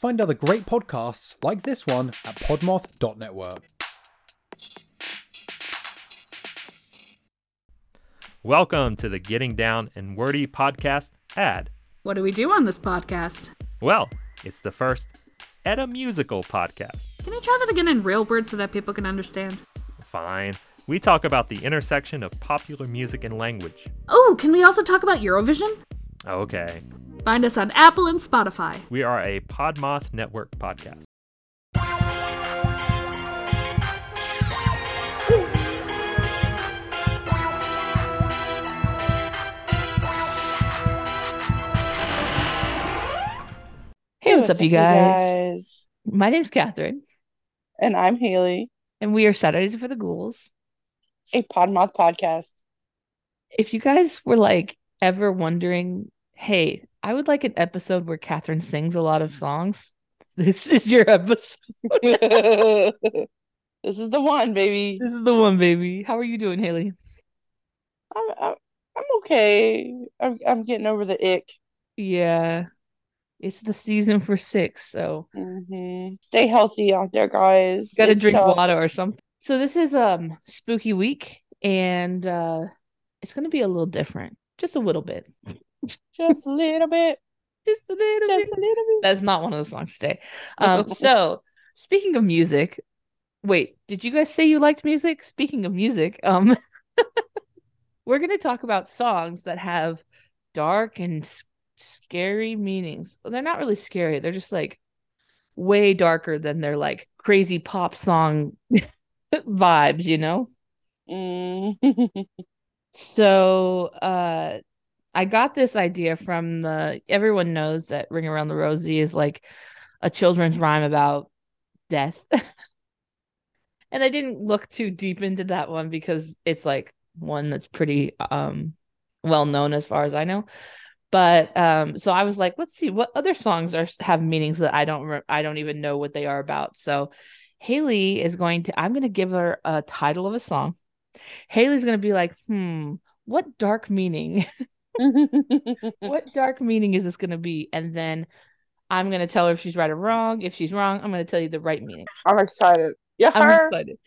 Find other great podcasts like this one at podmoth.network. Welcome to the Getting Down and Wordy podcast ad. What do we do on this podcast? Well, it's the first Edda musical podcast. Can you try that again in real words so that people can understand? Fine. We talk about the intersection of popular music and language. Oh, can we also talk about Eurovision? Okay. Find us on Apple and Spotify. We are a Podmoth Network podcast. Hey, what's, up, you guys? guys? My name's Catherine, And I'm Haley, and we are Saturdays for the Ghouls. a Podmoth podcast. If you guys were like ever wondering, hey, I would like an episode where Catherine sings a lot of songs, this is your episode. this is the one, baby. This is the one, baby. How are you doing, Haley? I'm, I'm, I'm okay. I'm, I'm getting over the ick. Yeah, it's the season for six, so hmm Stay healthy out there, guys. gotta It drink water or something. So this is um spooky week, and uh it's gonna be a little different, just a little bit, Just a little bit. just a little bit. A little bit. That's not one of the songs today. Um, so speaking of music, wait, did you guys say you liked music? Speaking of music, um, we're gonna talk about songs that have dark and s- scary meanings. Well, they're not really scary. They're just like way darker than their like crazy pop song vibes, you know? Mm. So, uh, I got this idea from the everyone knows that Ring Around the Rosie is like a children's rhyme about death. and I didn't look too deep into that one because it's like one that's pretty um well known as far as I know. But um so I was like, let's see what other songs are have meanings that I don't re- I don't even know what they are about. So Haley is going to I'm going to give her a title of a song. Haley's going to be like, "Hmm, what dark meaning what dark meaning is this going to be? And then I'm going to tell her if she's right or wrong. If she's wrong, I'm going to tell you the right meaning. I'm excited. Yeah. I'm excited.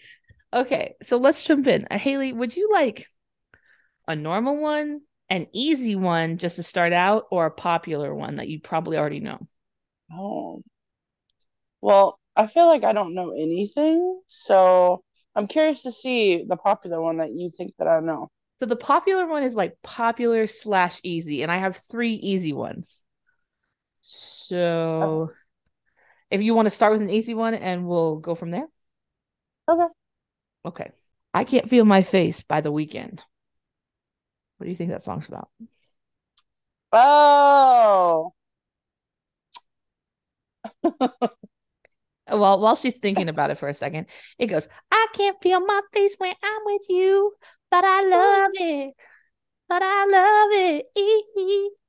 Okay, so let's jump in. Uh, Haley, would you like a normal one, an easy one just to start out, or a popular one that you probably already know? Oh. Well, I feel like I don't know anything, so I'm curious to see the popular one that you think that I know. So the popular one is like popular slash easy, and I have three easy ones. So if you want to start with an easy one, and we'll go from there. Okay. Okay. I can't feel my face by The Weeknd. What do you think that song's about? Oh. Well, while she's thinking about it for a second, it goes, I can't feel my face when I'm with you, but I love it. But I love it.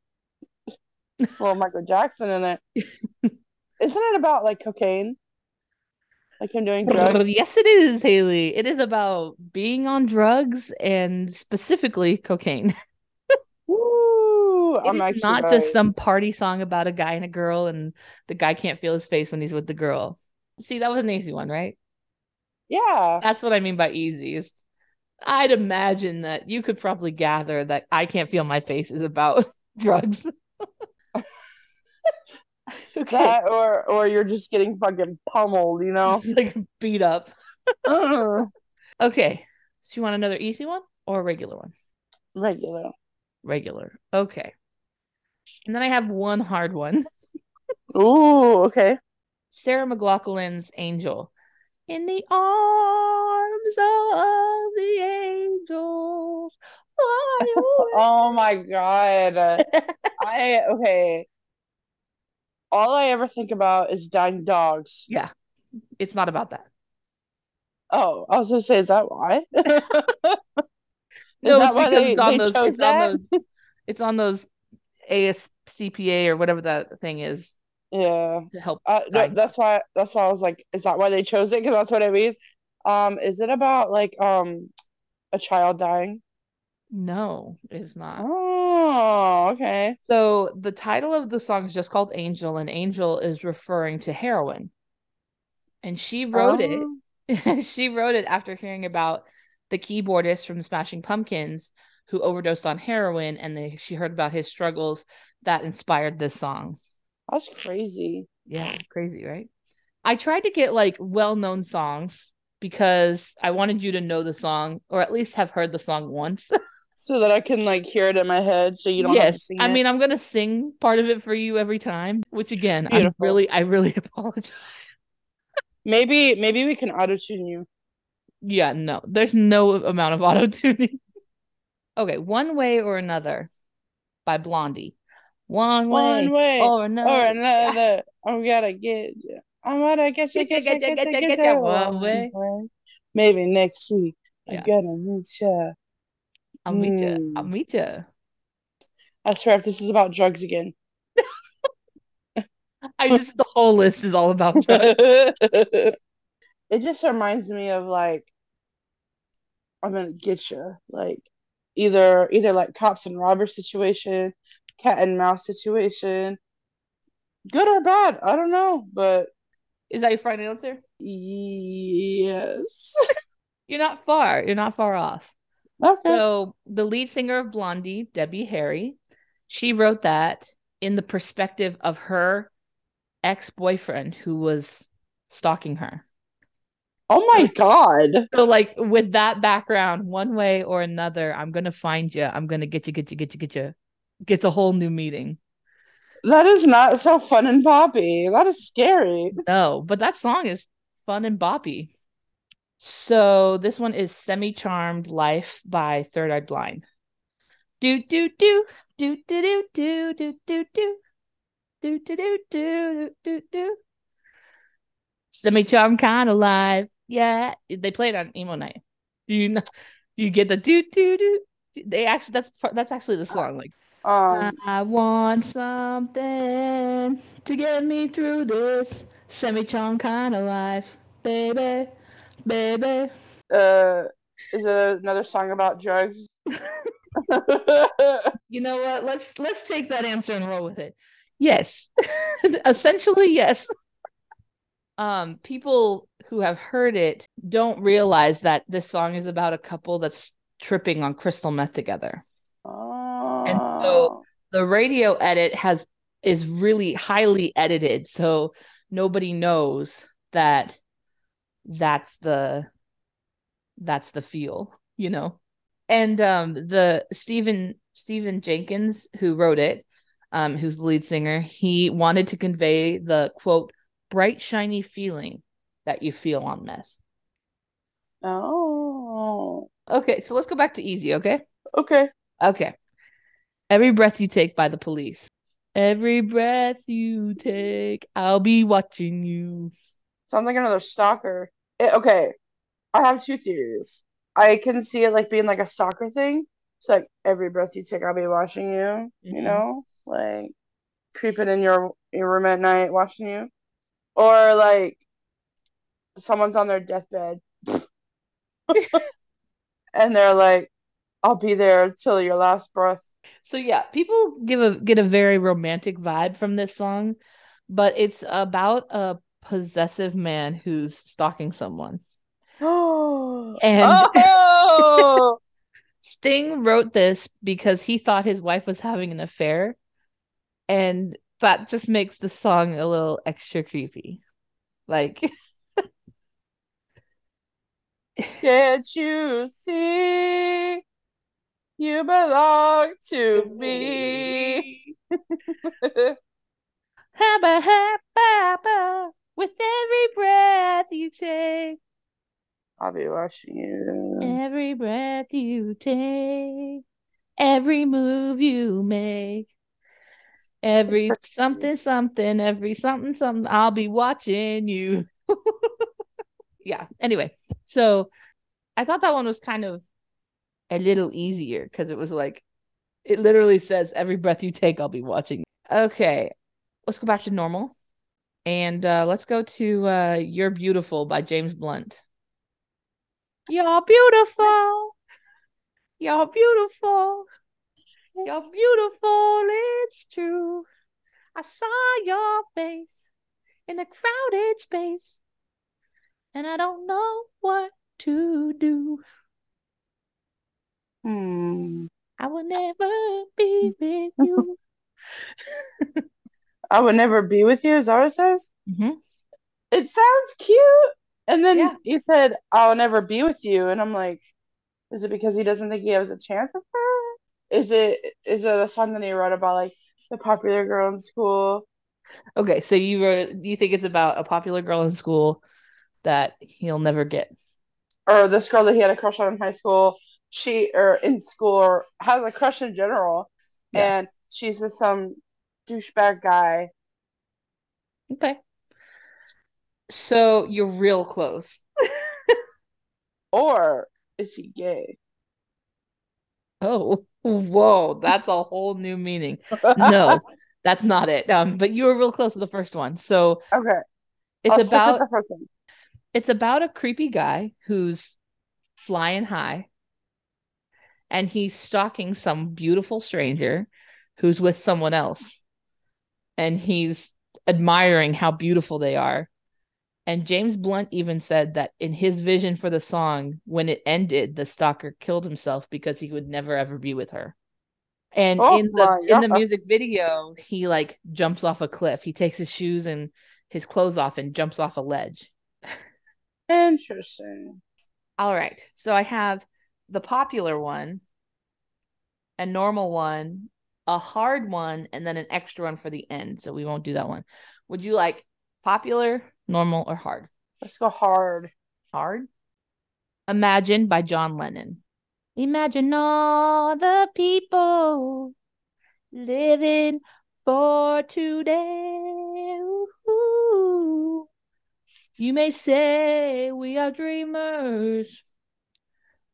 Well, Michael Jackson in there. Isn't it about like cocaine? Like him doing drugs? Yes, it is, Haley. It is about being on drugs and specifically cocaine. Woo! It I'm is not right. just some party song about a guy and a girl, and the guy can't feel his face when he's with the girl. See, that was an easy one, right? Yeah. That's what I mean by easy. Is I'd imagine that you could probably gather that I can't feel my face is about drugs. okay. That or or you're just getting fucking pummeled, you know? It's like beat up. Okay. So you want another easy one or a regular one? Regular. Regular. Okay. And then I have one hard one. Ooh, okay. Sarah McLachlan's Angel. In the arms Oh my God. I okay. All I ever think about is dying dogs. yeah. It's not about that. Oh, I was gonna say, is that why? Is No, that why they, it's on they those chose it's on that? those it's on those ASCPA or whatever that thing is Yeah. to help Uh, no, that's why that's why I was like, is that why they chose it? Because that's what it means. Um, is it about like um a child dying? No, it's not. Oh, okay. So the title of the song is just called Angel, and Angel is referring to heroin. And she wrote Oh. it. she wrote it after hearing about the keyboardist from Smashing Pumpkins who overdosed on heroin, and they, she heard about his struggles that inspired this song. That's crazy. Yeah, crazy, right? I tried to get like well-known songs because I wanted you to know the song or at least have heard the song once. So that I can like hear it in my head so you don't have to yes, sing I it. mean I'm gonna sing part of it for you every time, which again, I'm really, I really apologize. maybe maybe we can auto tune you. Yeah, no, there's no amount of auto tuning. okay, one way or another by Blondie. One way, One way or another. or another. Oh, I'm gonna get you. I'm gonna get you, Get get you, get ya, get you, get get you. one way. Maybe next week. I'm gonna meet you. I'll meet you. I'll Mm. meet you. I swear, if this is about drugs again. I just the whole list is all about drugs. it just reminds me of like I'm gonna get you, like either either like cops and robbers situation, cat and mouse situation, good or bad. I don't know, but Is that your final answer? yes. You're not far. You're not far off. Okay. So the lead singer of Blondie, Debbie Harry, she wrote that in the perspective of her ex-boyfriend who was stalking her. Oh my god. So like with that background, one way or another, I'm gonna find you. I'm gonna get you, get you, get you, get you. Gets a whole new meaning. That is not so fun and poppy. That is scary. No, but that song is fun and boppy. So this one is Semi Charmed Life by Third Eye Blind. Do do do do do do do do do do do do do do do do Semi Charmed kind of life. Yeah. They play it on emo night. Do you know do you get the do do do? They actually that's part that's actually the song. Like Um I want something to get me through this semi-charm kind of life, baby, baby. uh is it another song about drugs? You know what? Let's let's take that answer and roll with it. Yes, essentially yes. Um, people who have heard it don't realize that this song is about a couple that's tripping on crystal meth together. Oh. And so the radio edit has is really highly edited so nobody knows that that's the that's the feel you know and um the Stephan Stephan Jenkins who wrote it um who's the lead singer he wanted to convey the quote bright shiny feeling that you feel on meth Oh. okay so let's go back to easy okay Okay. Okay. Every breath you take by the police. Every breath you take, I'll be watching you. Sounds like another stalker. It, okay. I have two theories. I can see it like being like a stalker thing. It's like every breath you take, I'll be watching you. You Mhm. know, like creeping in your your room at night, watching you, or like someone's on their deathbed, and they're like, "I'll be there till your last breath." So yeah, people give a get a very romantic vibe from this song, but it's about a possessive man who's stalking someone. Oh, And- oh, Sting wrote this because he thought his wife was having an affair, and that just makes the song a little extra creepy. Like can't you see? You belong to me. Habba habba habba, with every breath you take, I'll be watching you. every breath you take, every move you make, every something something, every something something, I'll be watching you. yeah. Anyway, so I thought that one was kind of a little easier because it was like it literally says every breath you take, I'll be watching. Okay, let's go back to normal. And uh let's go to uh You're Beautiful by James Blunt. You're beautiful. You're beautiful. You're beautiful, it's true. I saw your face in a crowded space, and I don't know what to do. Hmm. I will never be with you. I would never be with you. Is that what it says? Mhm. It sounds cute. And then Yeah. you said, I'll never be with you. And I'm like, is it because he doesn't think he has a chance with her? Is it is it a song that he wrote about like the popular girl in school? Okay, so you wrote, you think it's about a popular girl in school that he'll never get. Or this girl that he had a crush on in high school, she or in school or has a crush in general, Yeah. and she's with some douchebag guy. Okay. So you're real close. Or is he gay? Oh, whoa, that's a whole new meaning. No, that's not it. Um, but you were real close to the first one. So Okay. it's I'll about the first one. it's about a creepy guy who's flying high and he's stalking some beautiful stranger who's with someone else and he's admiring how beautiful they are. And james blunt even said that in his vision for the song when it ended the stalker killed himself because he would never ever be with her. And Oh in the in the music video he like jumps off a cliff. He takes his shoes and his clothes off and jumps off a ledge. Interesting. All right. So I have the popular one, a normal one, a hard one, and then an extra one for the end. So we won't do that one. Would you like popular, normal, or hard? Let's go hard. Hard. Imagine by John Lennon. Imagine all the people living for today. Ooh. You may say we are dreamers,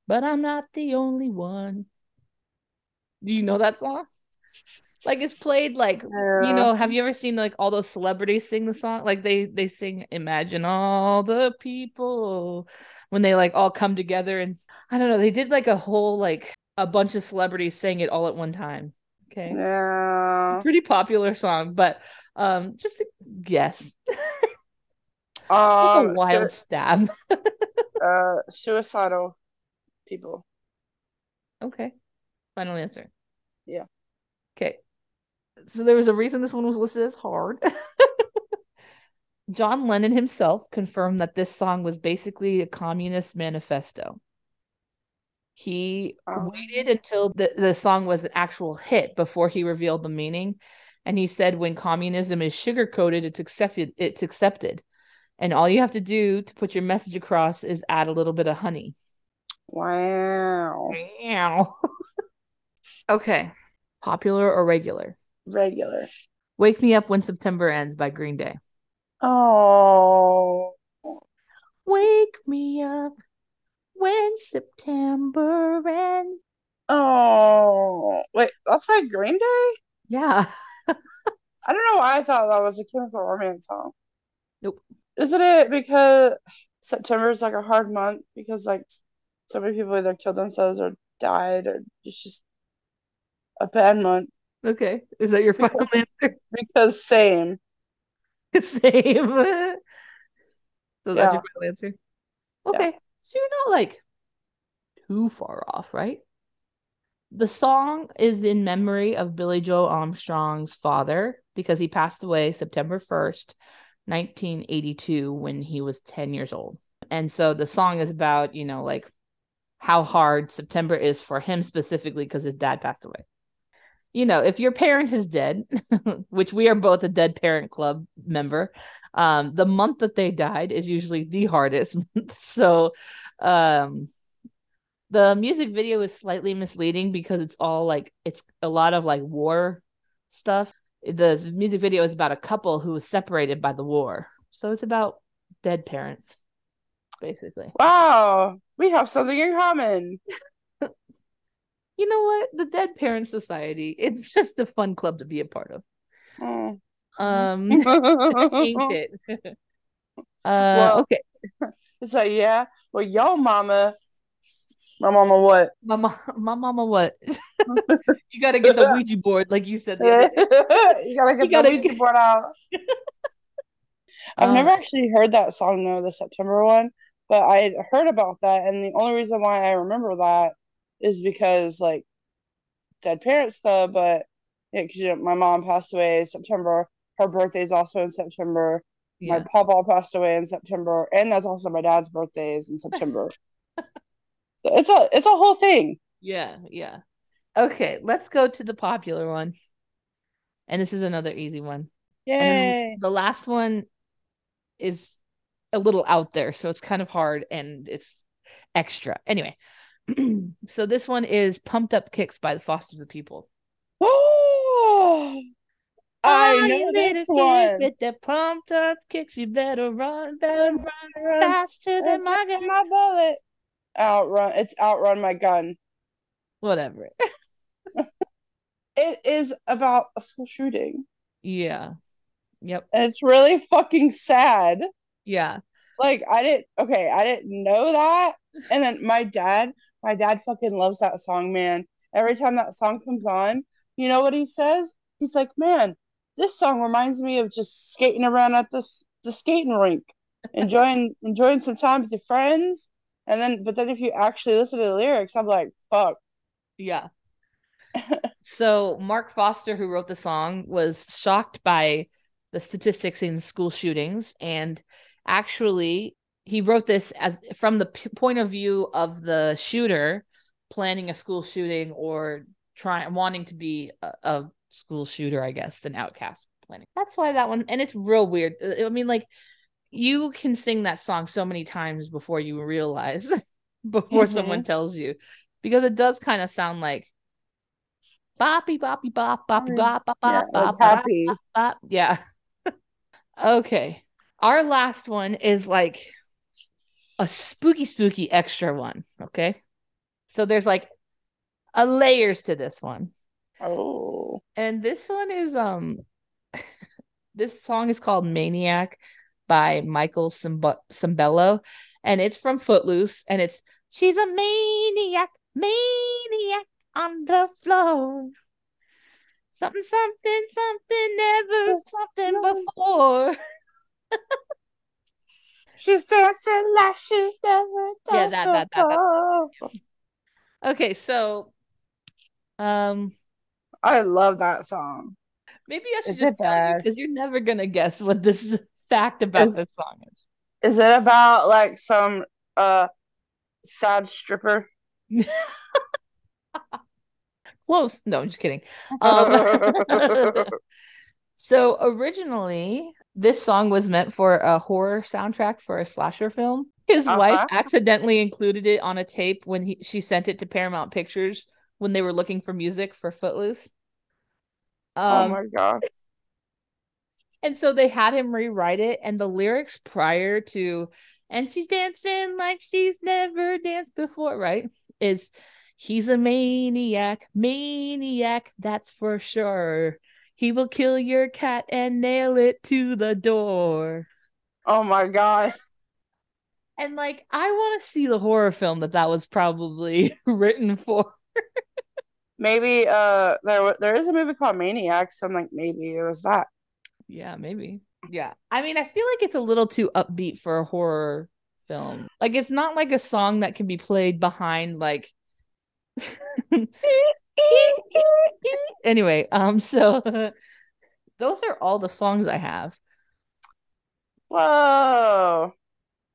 but I'm not the only one. Do you know that song? Like it's played like you know, have you ever seen like all those celebrities sing the song? Like they they sing Imagine all the people when they like all come together and I don't know, they did like a whole like a bunch of celebrities sang it all at one time. Okay. Yeah. Pretty popular song, but um just a guess. Um, a wild su- stab. uh, suicidal people. Okay. Final answer. Yeah. Okay. So there was a reason this one was listed as hard. John Lennon himself confirmed that this song was basically a communist manifesto. He Oh. waited until the, the song was an actual hit before he revealed the meaning. And he said when communism is sugar coated, it's accepted it's accepted. And all you have to do to put your message across is add a little bit of honey. Wow. Meow. okay. Popular or regular? Regular. Wake Me Up When September Ends by Green Day. Oh. Wake me up when September ends. Oh. Wait, that's by Green Day? Yeah. I don't know why I thought that was a Chemical Romance song. Nope. Isn't it because September is like a hard month because like so many people either killed themselves or died or it's just a bad month Okay. Is that your final Because- answer? because same. Same. so that's Yeah. your final answer? Okay. So you're not like too far off, right? The song is in memory of Billie Joe Armstrong's father because he passed away September 1st, 1982, when he was 10 years old. And so the song is about, you know, like how hard September is for him specifically because his dad passed away. You know, if your parent is dead, which we are both a dead parent club member, um, the month that they died is usually the hardest. so, um, the music video is slightly misleading because it's all like it's a lot of like war stuff. The music video is about a couple who was separated by the war. So it's about dead parents, basically. Wow. We have something in common. You know what? The Dead Parents Society, it's just a fun club to be a part of. Mm. Um ain't it? uh Well- okay. It's like, yeah, well, yo mama My mama what? My mom, my mama, what? you got to get the Ouija board, like you said. The you gotta get You gotta the Ouija get- board out. I've Um, never actually heard that song though, the September one, but I heard about that, and the only reason why I remember that is because like Dead Parents Club, but yeah, 'cause, you know, my mom passed away in September. Her birthday is also in September. My Yeah. papa passed away in September, and that's also my dad's birthday is in September. so it's a it's a whole thing. Yeah, yeah. Okay, let's go to the popular one. And this is another easy one. Yay! the last one is a little out there, so it's kind of hard and it's extra. Anyway, so this one is Pumped Up Kicks by the Foster the People. Oh, I All know this one. With the pumped up kicks, you better run, better run, run faster than my gun. my bullet. Outrun. It's outrun my gun. Whatever. It is about a school shooting, Yeah. Yep. and it's really fucking sad. Yeah. Like I didn't. Okay, I didn't know that. And then my dad, my dad fucking loves that song, man. Every time that song comes on, you know what he says? He's like, "Man, this song reminds me of just skating around at this the skating rink, enjoying enjoying some time with your friends." And then, but then if you actually listen to the lyrics, I'm like, "Fuck." Yeah. so Mark Foster, who wrote the song, was shocked by the statistics in school shootings, and actually, he wrote this as from the p- point of view of the shooter planning a school shooting or trying wanting to be a, a school shooter, I guess, an outcast planning. That's why that one, and it's real weird. Uh, I mean, like you can sing that song so many times before you realize, before someone tells you, because it does kind of sound like boppy boppy bop boppy bop bop bop bop bop bop. Yeah. okay. Our last one is like a spooky spooky extra one. Okay. So there's like a layers to this one. Oh, And this one is um this song is called Maniac by Michael Sembello and it's from Footloose and it's she's a maniac maniac on the floor something something something never something before she's dancing like she's never Yeah, danced that- that- that- okay so um I love that song. maybe I should Is just tell you because you're never gonna guess what this fact about Is- this song is. Is it about like some uh sad stripper? close. No I'm just kidding. Um, so originally, this song was meant for a horror soundtrack for a slasher film. His wife Uh-huh. accidentally included it on a tape when he she sent it to Paramount Pictures when they were looking for music for Footloose. oh Um, my god. and so they had him rewrite it, and the lyrics prior to "and she's dancing like she's never danced before," right? Is he's a maniac, maniac, that's for sure. He will kill your cat and nail it to the door. Oh my god. And like, I want to see the horror film that that was probably written for. Maybe uh there there is a movie called Maniac, so I'm like maybe it was that. Yeah, maybe. Yeah. I mean, I feel like it's a little too upbeat for a horror film. Like it's not like a song that can be played behind like Anyway, um so those are all the songs I have. Whoa.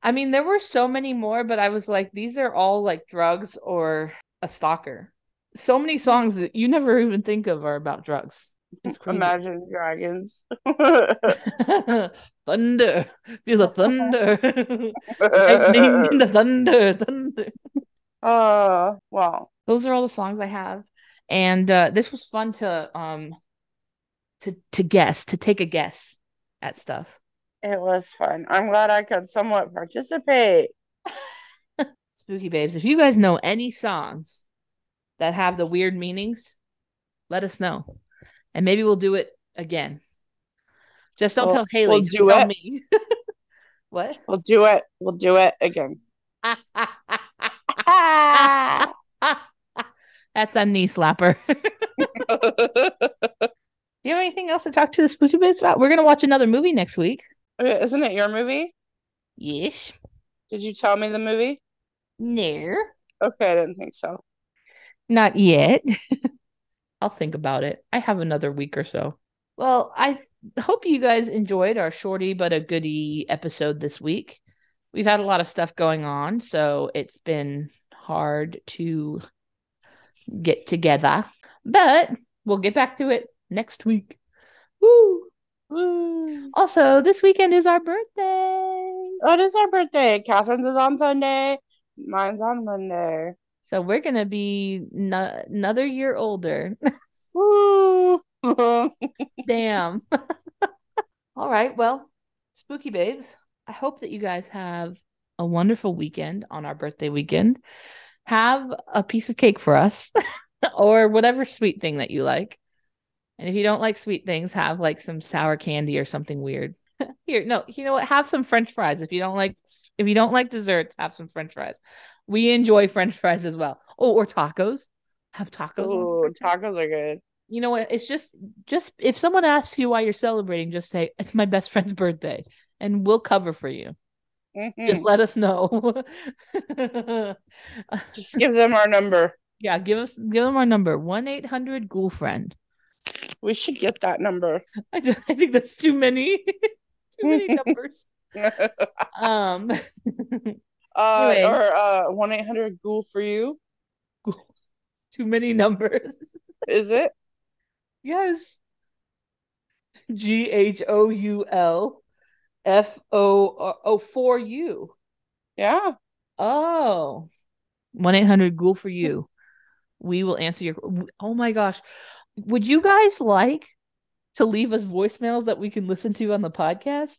I mean, there were so many more, but I was like these are all like drugs or a stalker. So many songs that you never even think of are about drugs. It's crazy. Imagine Dragons. thunder. Feels a thunder. Lightning the thunder, thunder. uh wow. Those are all the songs I have. And uh this was fun to um to to guess, to take a guess at stuff. It was fun. I'm glad I could somewhat participate. Spooky babes, if you guys know any songs that have the weird meanings, let us know. And maybe we'll do it again. Just don't We'll- tell Haley, we'll do tell it. me. what? We'll do it. We'll do it again. That's a knee slapper. Do you have anything else to talk to the spooky babes about? We're gonna watch another movie next week. Okay, Isn't it your movie? Yes. Did you tell me the movie? No. Okay, I didn't think so. Not yet. I'll think about it. I have another week or so. Well, I hope you guys enjoyed our shorty but a goody episode this week. We've had a lot of stuff going on, so it's been hard to get together. But we'll get back to it next week. Woo! Woo. Also, this weekend is our birthday. Oh, it is our birthday. Catherine's is on Sunday. Mine's on Monday. So we're going to be no- another year older. Woo. Damn. All right. Well, spooky babes, I hope that you guys have a wonderful weekend on our birthday weekend. Have a piece of cake for us or whatever sweet thing that you like. And if you don't like sweet things, have like some sour candy or something weird. Here, no, you know what? Have some french fries. If you don't like if you don't like desserts, have some french fries. We enjoy french fries as well. Oh, or tacos. Have tacos. on Ooh, your birthday tacos are good. you know what it's just just if someone asks you why you're celebrating just say it's my best friend's birthday and we'll cover for you Mhm. just let us know Just give them our number. yeah give us give them our number 1-800 ghoul friend We should get that number. I, I think that's too many too many numbers um uh, Anyway. or uh, one eight hundred Ghoul for you. too many numbers Is it? yes G H O U L F O O for you Yeah. Oh, 1 800 Ghoul for you. We will answer your. Oh my gosh. Would you guys like to leave us voicemails that we can listen to on the podcast?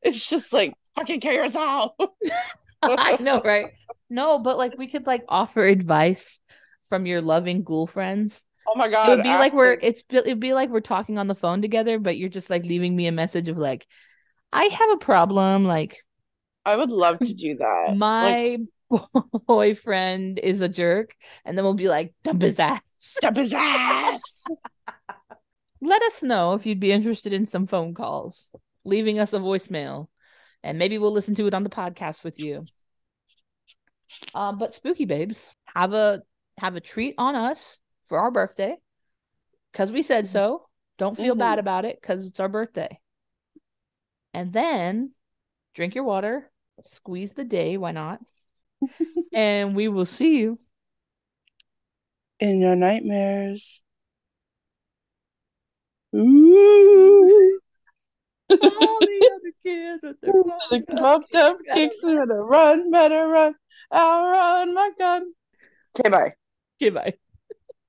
It's just like fucking yourself. I know, right? No, but like we could like offer advice from your loving ghoul friends. Oh my god. It would be like we're it's it'd be like we're talking on the phone together, but you're just like leaving me a message of like, I have a problem. Like I would love to do that. Like, my boyfriend is a jerk, and then we'll be like, dump his ass. Dump his ass. let us know if you'd be interested in some phone calls, leaving us a voicemail, and maybe we'll listen to it on the podcast with you. Um, but spooky babes, have a have a treat on us for our birthday because we said so. Don't feel bad about it because it's our birthday. And then drink your water, squeeze the day, why not? and we will see you. In your nightmares. Ooh. All the other kids with their The pumped up kicks, kicks gotta run, better run. I'll run my gun. Okay, bye. Okay, bye.